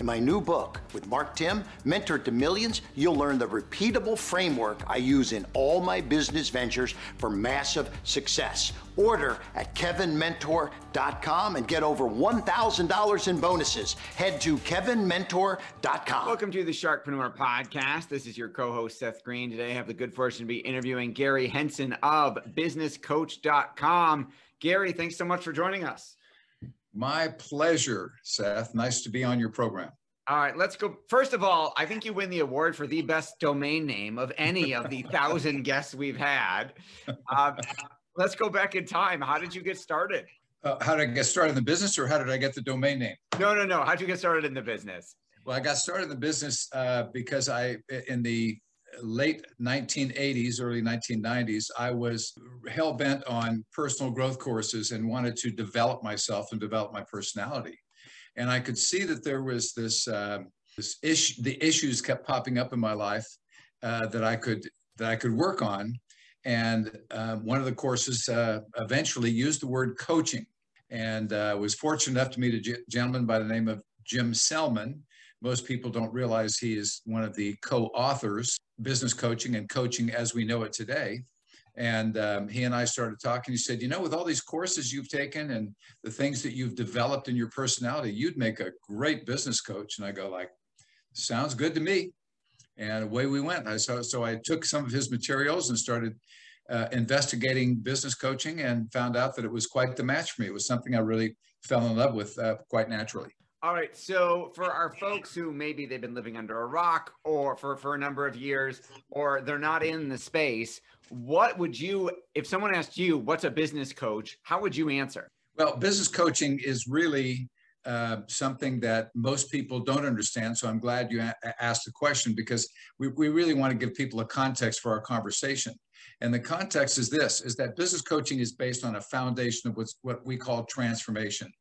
In my new book with Mark Timm, Mentor to Millions, you'll learn the repeatable framework I use in all my business ventures for massive success. Order at kevinmentor.com and get over $1,000 in bonuses. Head to kevinmentor.com. Welcome to the Sharkpreneur Podcast. This is your co host, Seth Greene. Today I have the good fortune to be interviewing Gary Henson of businesscoach.com. Gary, thanks so much for joining us. My pleasure, Seth. Nice to be on your program. All right, let's go. First of all, I think you win the award for the best domain name of any of the thousand guests we've had. Uh, let's go back in time. How did you get started? Uh, how did I get started in the business, or how did I get the domain name? No, no, no. How did you get started in the business? Well, I got started in the business uh, because I, in the late 1980s, early 1990s, I was hell bent on personal growth courses and wanted to develop myself and develop my personality. And I could see that there was this, uh, this issue, the issues kept popping up in my life uh, that I could that I could work on. And uh, one of the courses uh, eventually used the word coaching, and uh, was fortunate enough to meet a gentleman by the name of Jim Selman, most people don't realize he is one of the co-authors, Business Coaching and Coaching as we know it today. And um, he and I started talking. He said, you know, with all these courses you've taken and the things that you've developed in your personality, you'd make a great business coach. And I go like, sounds good to me. And away we went. I so, so I took some of his materials and started uh, investigating business coaching and found out that it was quite the match for me. It was something I really fell in love with uh, quite naturally. All right. So for our folks who maybe they've been living under a rock or for, for a number of years, or they're not in the space, what would you, if someone asked you, what's a business coach, how would you answer? Well, business coaching is really uh, something that most people don't understand. So I'm glad you a- asked the question because we, we really want to give people a context for our conversation. And the context is this, is that business coaching is based on a foundation of what's, what we call transformation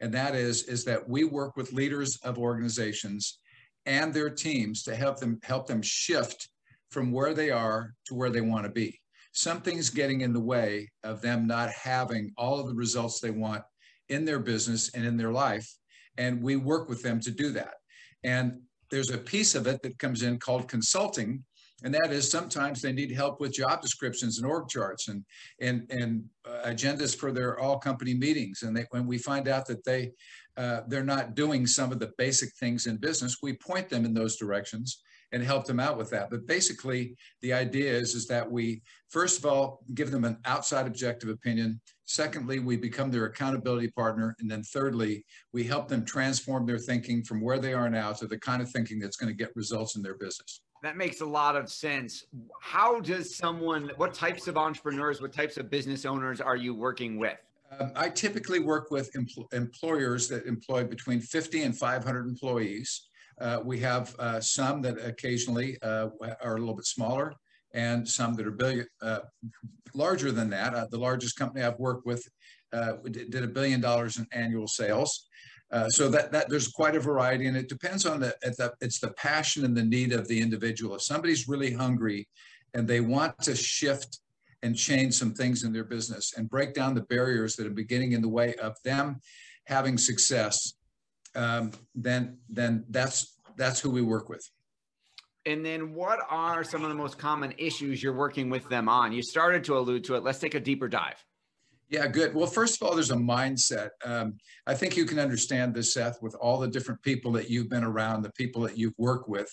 and that is is that we work with leaders of organizations and their teams to help them help them shift from where they are to where they want to be. Something's getting in the way of them not having all of the results they want in their business and in their life, and we work with them to do that. And there's a piece of it that comes in called consulting, and that is sometimes they need help with job descriptions and org charts and and and uh, agendas for their all company meetings. And they, when we find out that they uh, they're not doing some of the basic things in business we point them in those directions and help them out with that. But basically the idea is is that we first of all give them an outside objective opinion. Secondly we become their accountability partner. And then thirdly we help them transform their thinking from where they are now to the kind of thinking that's going to get results in their business that makes a lot of sense. How does someone, what types of entrepreneurs, what types of business owners are you working with? Um, I typically work with empl- employers that employ between 50 and 500 employees. Uh, we have uh, some that occasionally uh, are a little bit smaller and some that are billion, uh, larger than that. Uh, the largest company I've worked with uh, did a billion dollars in annual sales. Uh, so that, that there's quite a variety and it depends on the, the, it's the passion and the need of the individual. If somebody's really hungry and they want to shift and change some things in their business and break down the barriers that are beginning in the way of them having success, um, then, then that's, that's who we work with. And then what are some of the most common issues you're working with them on? You started to allude to it. Let's take a deeper dive. Yeah, good. Well, first of all, there's a mindset. Um, I think you can understand this, Seth, with all the different people that you've been around, the people that you've worked with.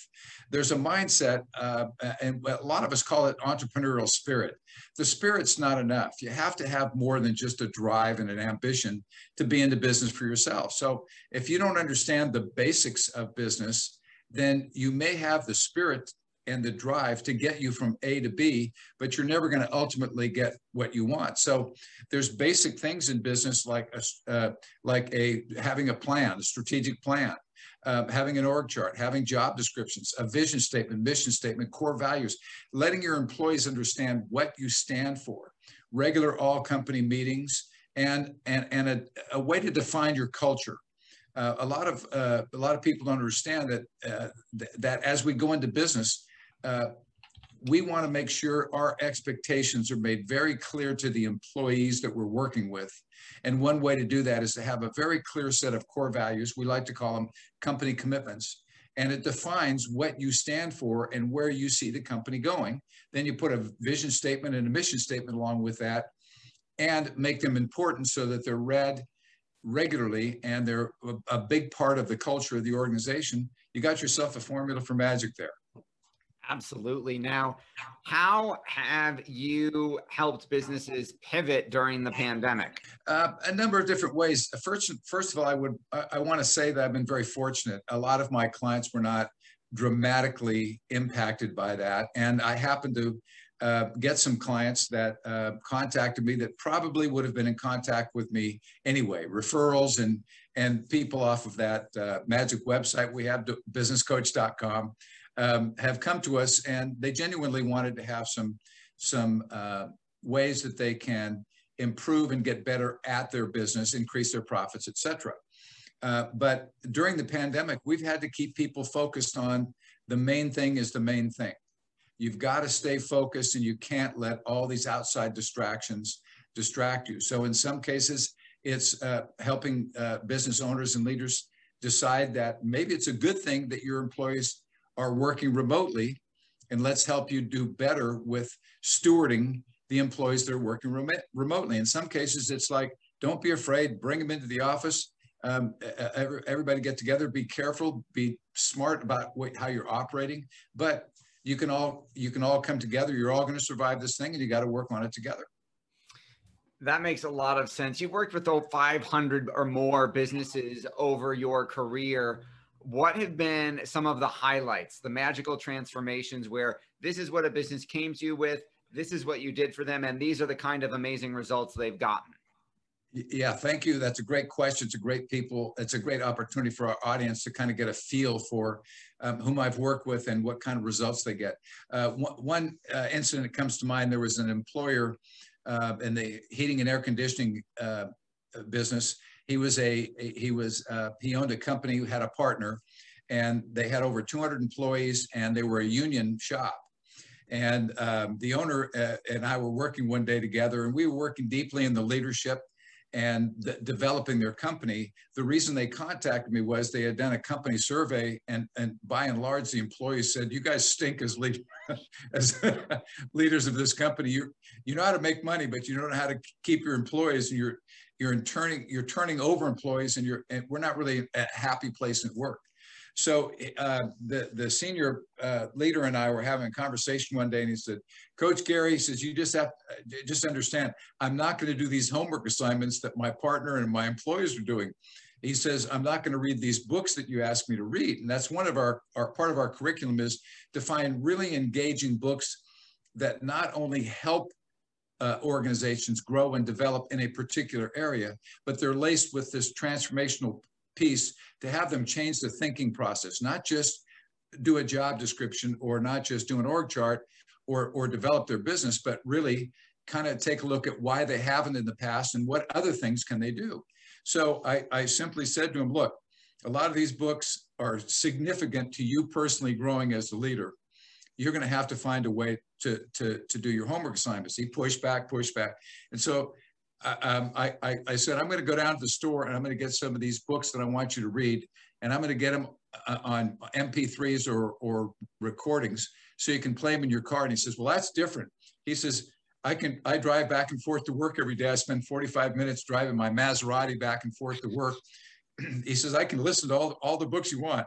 There's a mindset, uh, and a lot of us call it entrepreneurial spirit. The spirit's not enough. You have to have more than just a drive and an ambition to be in the business for yourself. So if you don't understand the basics of business, then you may have the spirit and the drive to get you from A to B, but you're never going to ultimately get what you want. So there's basic things in business like a, uh, like a having a plan, a strategic plan, uh, having an org chart, having job descriptions, a vision statement, mission statement, core values, letting your employees understand what you stand for, regular all company meetings, and and and a, a way to define your culture. Uh, a lot of uh, a lot of people don't understand that uh, th- that as we go into business, uh, we want to make sure our expectations are made very clear to the employees that we're working with. And one way to do that is to have a very clear set of core values. We like to call them company commitments. And it defines what you stand for and where you see the company going. Then you put a vision statement and a mission statement along with that and make them important so that they're read regularly and they're a, big part of the culture of the organization. You got yourself a formula for magic there. Absolutely. Now, how have you helped businesses pivot during the pandemic? Uh, a number of different ways. First, first of all, I would I, I want to say that I've been very fortunate. A lot of my clients were not dramatically impacted by that, and I happened to uh, get some clients that uh, contacted me that probably would have been in contact with me anyway. Referrals and and people off of that uh, magic website we have, businesscoach.com um, have come to us and they genuinely wanted to have some, some uh, ways that they can improve and get better at their business, increase their profits, et cetera. Uh, but during the pandemic, we've had to keep people focused on the main thing is the main thing. You've got to stay focused and you can't let all these outside distractions distract you. So in some cases, it's uh, helping uh, business owners and leaders decide that maybe it's a good thing that your employees are working remotely and let's help you do better with stewarding the employees that are working rem- remotely. In some cases, it's like, don't be afraid, bring them into the office. Um, everybody get together, be careful, be smart about what, how you're operating, but you can all you can all come together. You're all going to survive this thing, and you got to work on it together. That makes a lot of sense. You've worked with 500 or more businesses over your career what have been some of the highlights, the magical transformations where this is what a business came to you with, this is what you did for them, and these are the kind of amazing results they've gotten? Yeah, thank you. That's a great question. It's a great people. It's a great opportunity for our audience to kind of get a feel for um, whom I've worked with and what kind of results they get. Uh, one, uh, incident that comes to mind, there was an employer uh, in the heating and air conditioning uh, business he was a, he was uh, he owned a company who had a partner, and they had over 200 employees, and they were a union shop. And um, the owner uh, and I were working one day together, and we were working deeply in the leadership and developing their company. The reason they contacted me was they had done a company survey, and and by and large, the employees said, "You guys stink as lead, as leaders of this company. You you know how to make money, but you don't know how to keep your employees, and you're you're turning you're turning over employees and you're and we're not really a happy place at work so uh, the the senior uh, leader and I were having a conversation one day, and he said, "Coach Gary," he says, "You just have to, just understand. I'm not going to do these homework assignments that my partner and my employees are doing." He says, "I'm not going to read these books that you asked me to read." And that's one of our our part of our curriculum is to find really engaging books that not only help uh, organizations grow and develop in a particular area, but they're laced with this transformational piece to have them change the thinking process, not just do a job description or not just do an org chart or, or develop their business, but really kind of take a look at why they haven't in the past and what other things can they do. So I, I simply said to him, look, a lot of these books are significant to you personally growing as a leader. You're going to have to find a way to, to, to do your homework assignments. He pushed back, pushed back. And so um, I, I, I, said, I'm going to go down to the store and I'm going to get some of these books that I want you to read. And I'm going to get them uh, on MP3s or, or recordings so you can play them in your car. And he says, well, that's different. He says, I can, I drive back and forth to work every day. I spend 45 minutes driving my Maserati back and forth to work. he says, I can listen to all, all the books you want.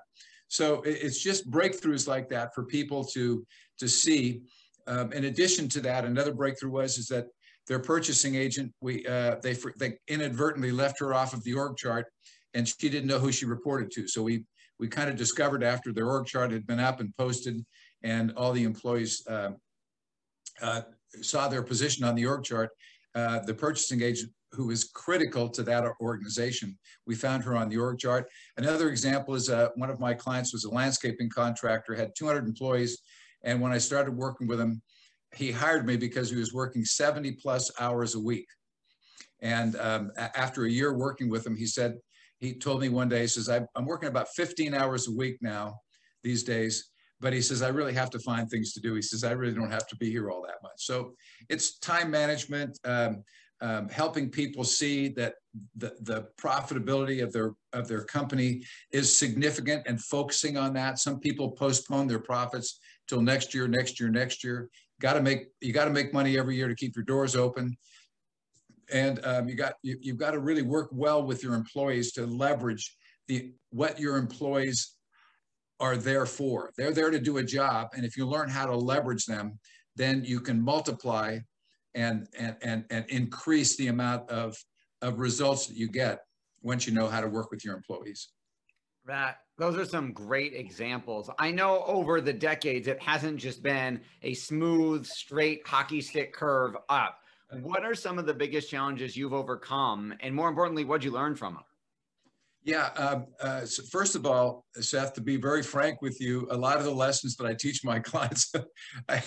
So it's just breakthroughs like that for people to, to see. Um, in addition to that, another breakthrough was is that their purchasing agent, we uh, they, they inadvertently left her off of the org chart, and she didn't know who she reported to. So we we kind of discovered after their org chart had been up and posted, and all the employees uh, uh, saw their position on the org chart. Uh, the purchasing agent who was critical to that organization. We found her on the org chart. Another example is uh, one of my clients was a landscaping contractor, had 200 employees. And when I started working with him, he hired me because he was working 70 plus hours a week. And um, after a year working with him, he said, he told me one day, he says, I'm working about 15 hours a week now these days. But he says, I really have to find things to do. He says, I really don't have to be here all that much. So it's time management, um, um, helping people see that the, the profitability of their of their company is significant and focusing on that. Some people postpone their profits till next year, next year, next year. Got to make you got to make money every year to keep your doors open, and um, you got you, you've got to really work well with your employees to leverage the what your employees are there for. They're there to do a job, and if you learn how to leverage them, then you can multiply and and and, and increase the amount of of results that you get once you know how to work with your employees. That those are some great examples. I know over the decades it hasn't just been a smooth, straight hockey stick curve up. What are some of the biggest challenges you've overcome, and more importantly, what'd you learn from them? Yeah. Uh, uh, so first of all, Seth, to be very frank with you, a lot of the lessons that I teach my clients, I,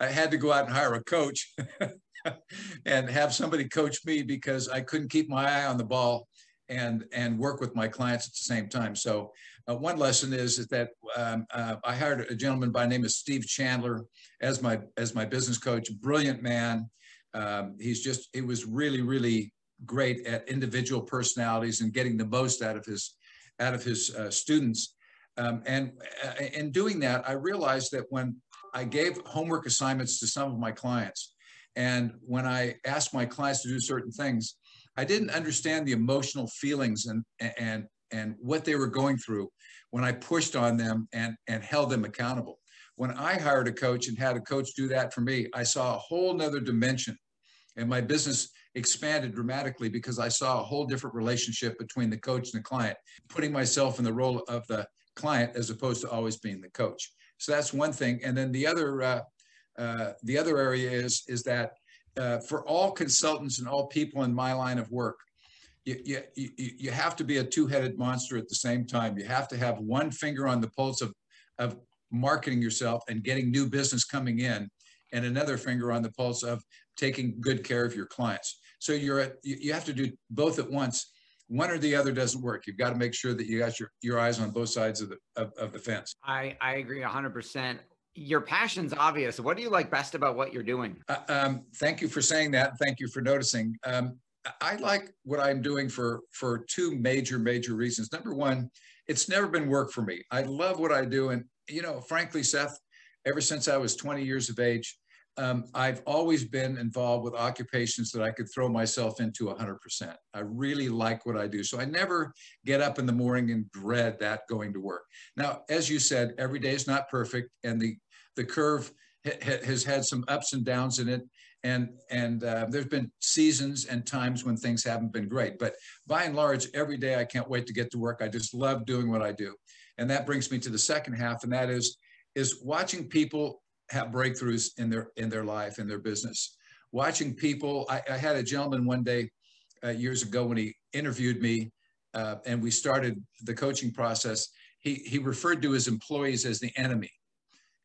I had to go out and hire a coach and have somebody coach me because I couldn't keep my eye on the ball and and work with my clients at the same time. So uh, one lesson is, that um, uh, I hired a gentleman by name of Steve Chandler as my as my business coach. Brilliant man. Um, he's just he was really really great at individual personalities and getting the most out of his out of his uh, students. Um, and uh, in doing that, I realized that when I gave homework assignments to some of my clients, and when I asked my clients to do certain things, I didn't understand the emotional feelings and and and what they were going through when I pushed on them and and held them accountable. When I hired a coach and had a coach do that for me, I saw a whole nother dimension, and my business expanded dramatically because I saw a whole different relationship between the coach and the client, putting myself in the role of the client as opposed to always being the coach. So that's one thing. And then the other uh, uh, the other area is is that uh, for all consultants and all people in my line of work, you, you, you, have to be a two-headed monster at the same time. You have to have one finger on the pulse of, of marketing yourself and getting new business coming in, and another finger on the pulse of taking good care of your clients. So you're at, you have to do both at once. One or the other doesn't work. You've got to make sure that you got your, your eyes on both sides of the of, of the fence. I, I agree 100%. Your passion's obvious. What do you like best about what you're doing? Uh, um, thank you for saying that. Thank you for noticing. Um, I like what I'm doing for for two major major reasons. Number one, it's never been work for me. I love what I do, and you know, frankly, Seth, ever since I was 20 years of age, um, I've always been involved with occupations that I could throw myself into 100%. I really like what I do. So I never get up in the morning and dread that going to work. Now, as you said, every day is not perfect, and the, the curve ha has had some ups and downs in it. And, and uh, there's been seasons and times when things haven't been great. But by and large, every day I can't wait to get to work. I just love doing what I do. And that brings me to the second half, and that is, is watching people have breakthroughs in their in their life in their business. Watching people, I, I had a gentleman one day uh, years ago when he interviewed me, uh, and we started the coaching process. He he referred to his employees as the enemy,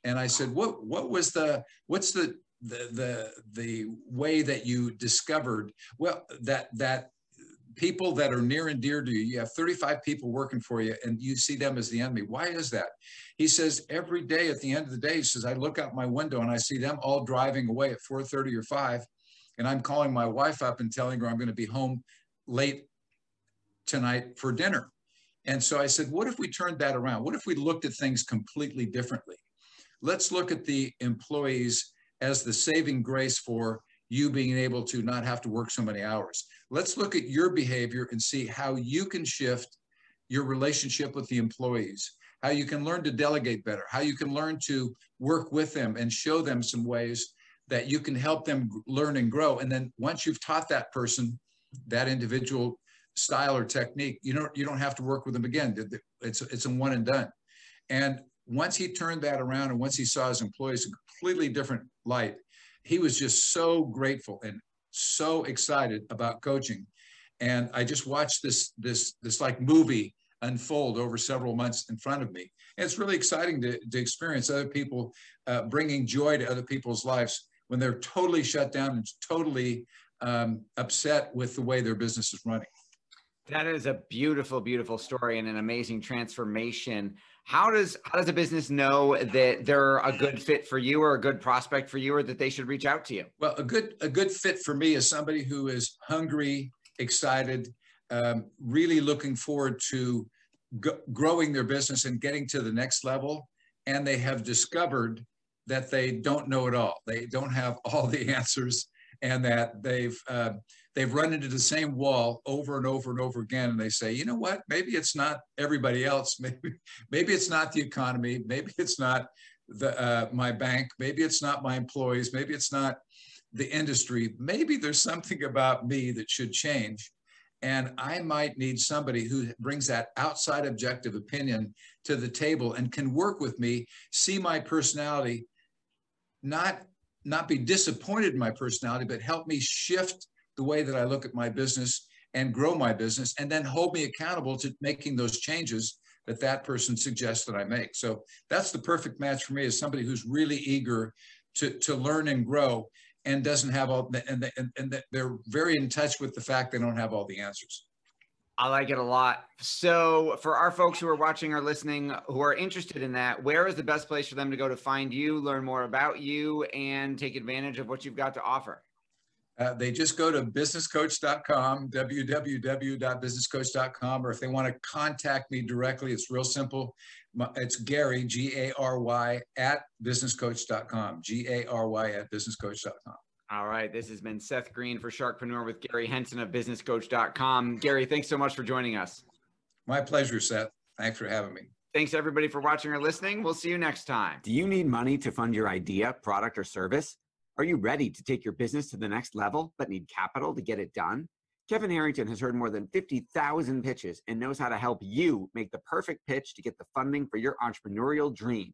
and I said, "What what was the what's the the the the way that you discovered well that that people that are near and dear to you. You have 35 people working for you and you see them as the enemy. Why is that? He says every day at the end of the day, he says, I look out my window and I see them all driving away at 4:30 or 5. And I'm calling my wife up and telling her I'm going to be home late tonight for dinner. And so I said, what if we turned that around? What if we looked at things completely differently? Let's look at the employees as the saving grace for you being able to not have to work so many hours. Let's look at your behavior and see how you can shift your relationship with the employees, how you can learn to delegate better, how you can learn to work with them and show them some ways that you can help them learn and grow. And then once you've taught that person that individual style or technique, you don't you don't have to work with them again. It's it's a one and done. And once he turned that around and once he saw his employees in a completely different light, he was just so grateful and so excited about coaching. And I just watched this this this like movie unfold over several months in front of me. And it's really exciting to, to experience other people uh, bringing joy to other people's lives when they're totally shut down and totally um, upset with the way their business is running. That is a beautiful, beautiful story and an amazing transformation. How does how does a business know that they're a good fit for you or a good prospect for you or that they should reach out to you? Well, a good a good fit for me is somebody who is hungry, excited, um, really looking forward to g- growing their business and getting to the next level, and they have discovered that they don't know it all. They don't have all the answers, and that they've uh, they've run into the same wall over and over and over again and they say you know what? Maybe it's not everybody else. Maybe maybe it's not the economy. Maybe it's not the uh, my bank. Maybe it's not my employees. Maybe it's not the industry. Maybe there's something about me that should change and i might need somebody who brings that outside objective opinion to the table and can work with me see my personality not not be disappointed in my personality but help me shift the way that I look at my business and grow my business, and then hold me accountable to making those changes that that person suggests that I make. So that's the perfect match for me is somebody who's really eager to, to learn and grow and doesn't have all, and, and, and they're very in touch with the fact they don't have all the answers. I like it a lot. So, for our folks who are watching or listening who are interested in that, where is the best place for them to go to find you, learn more about you, and take advantage of what you've got to offer? Uh, they just go to businesscoach.com, www.businesscoach.com, or if they want to contact me directly, it's real simple. It's Gary, G A R Y, at businesscoach.com, G A R Y at businesscoach.com. All right. This has been Seth Greene for Sharkpreneur with Gary Henson of businesscoach.com. Gary, thanks so much for joining us. My pleasure, Seth. Thanks for having me. Thanks everybody for watching or listening. We'll see you next time. Do you need money to fund your idea, product, or service? Are you ready to take your business to the next level but need capital to get it done? Kevin Harrington has heard more than 50,000 pitches and knows how to help you make the perfect pitch to get the funding for your entrepreneurial dream.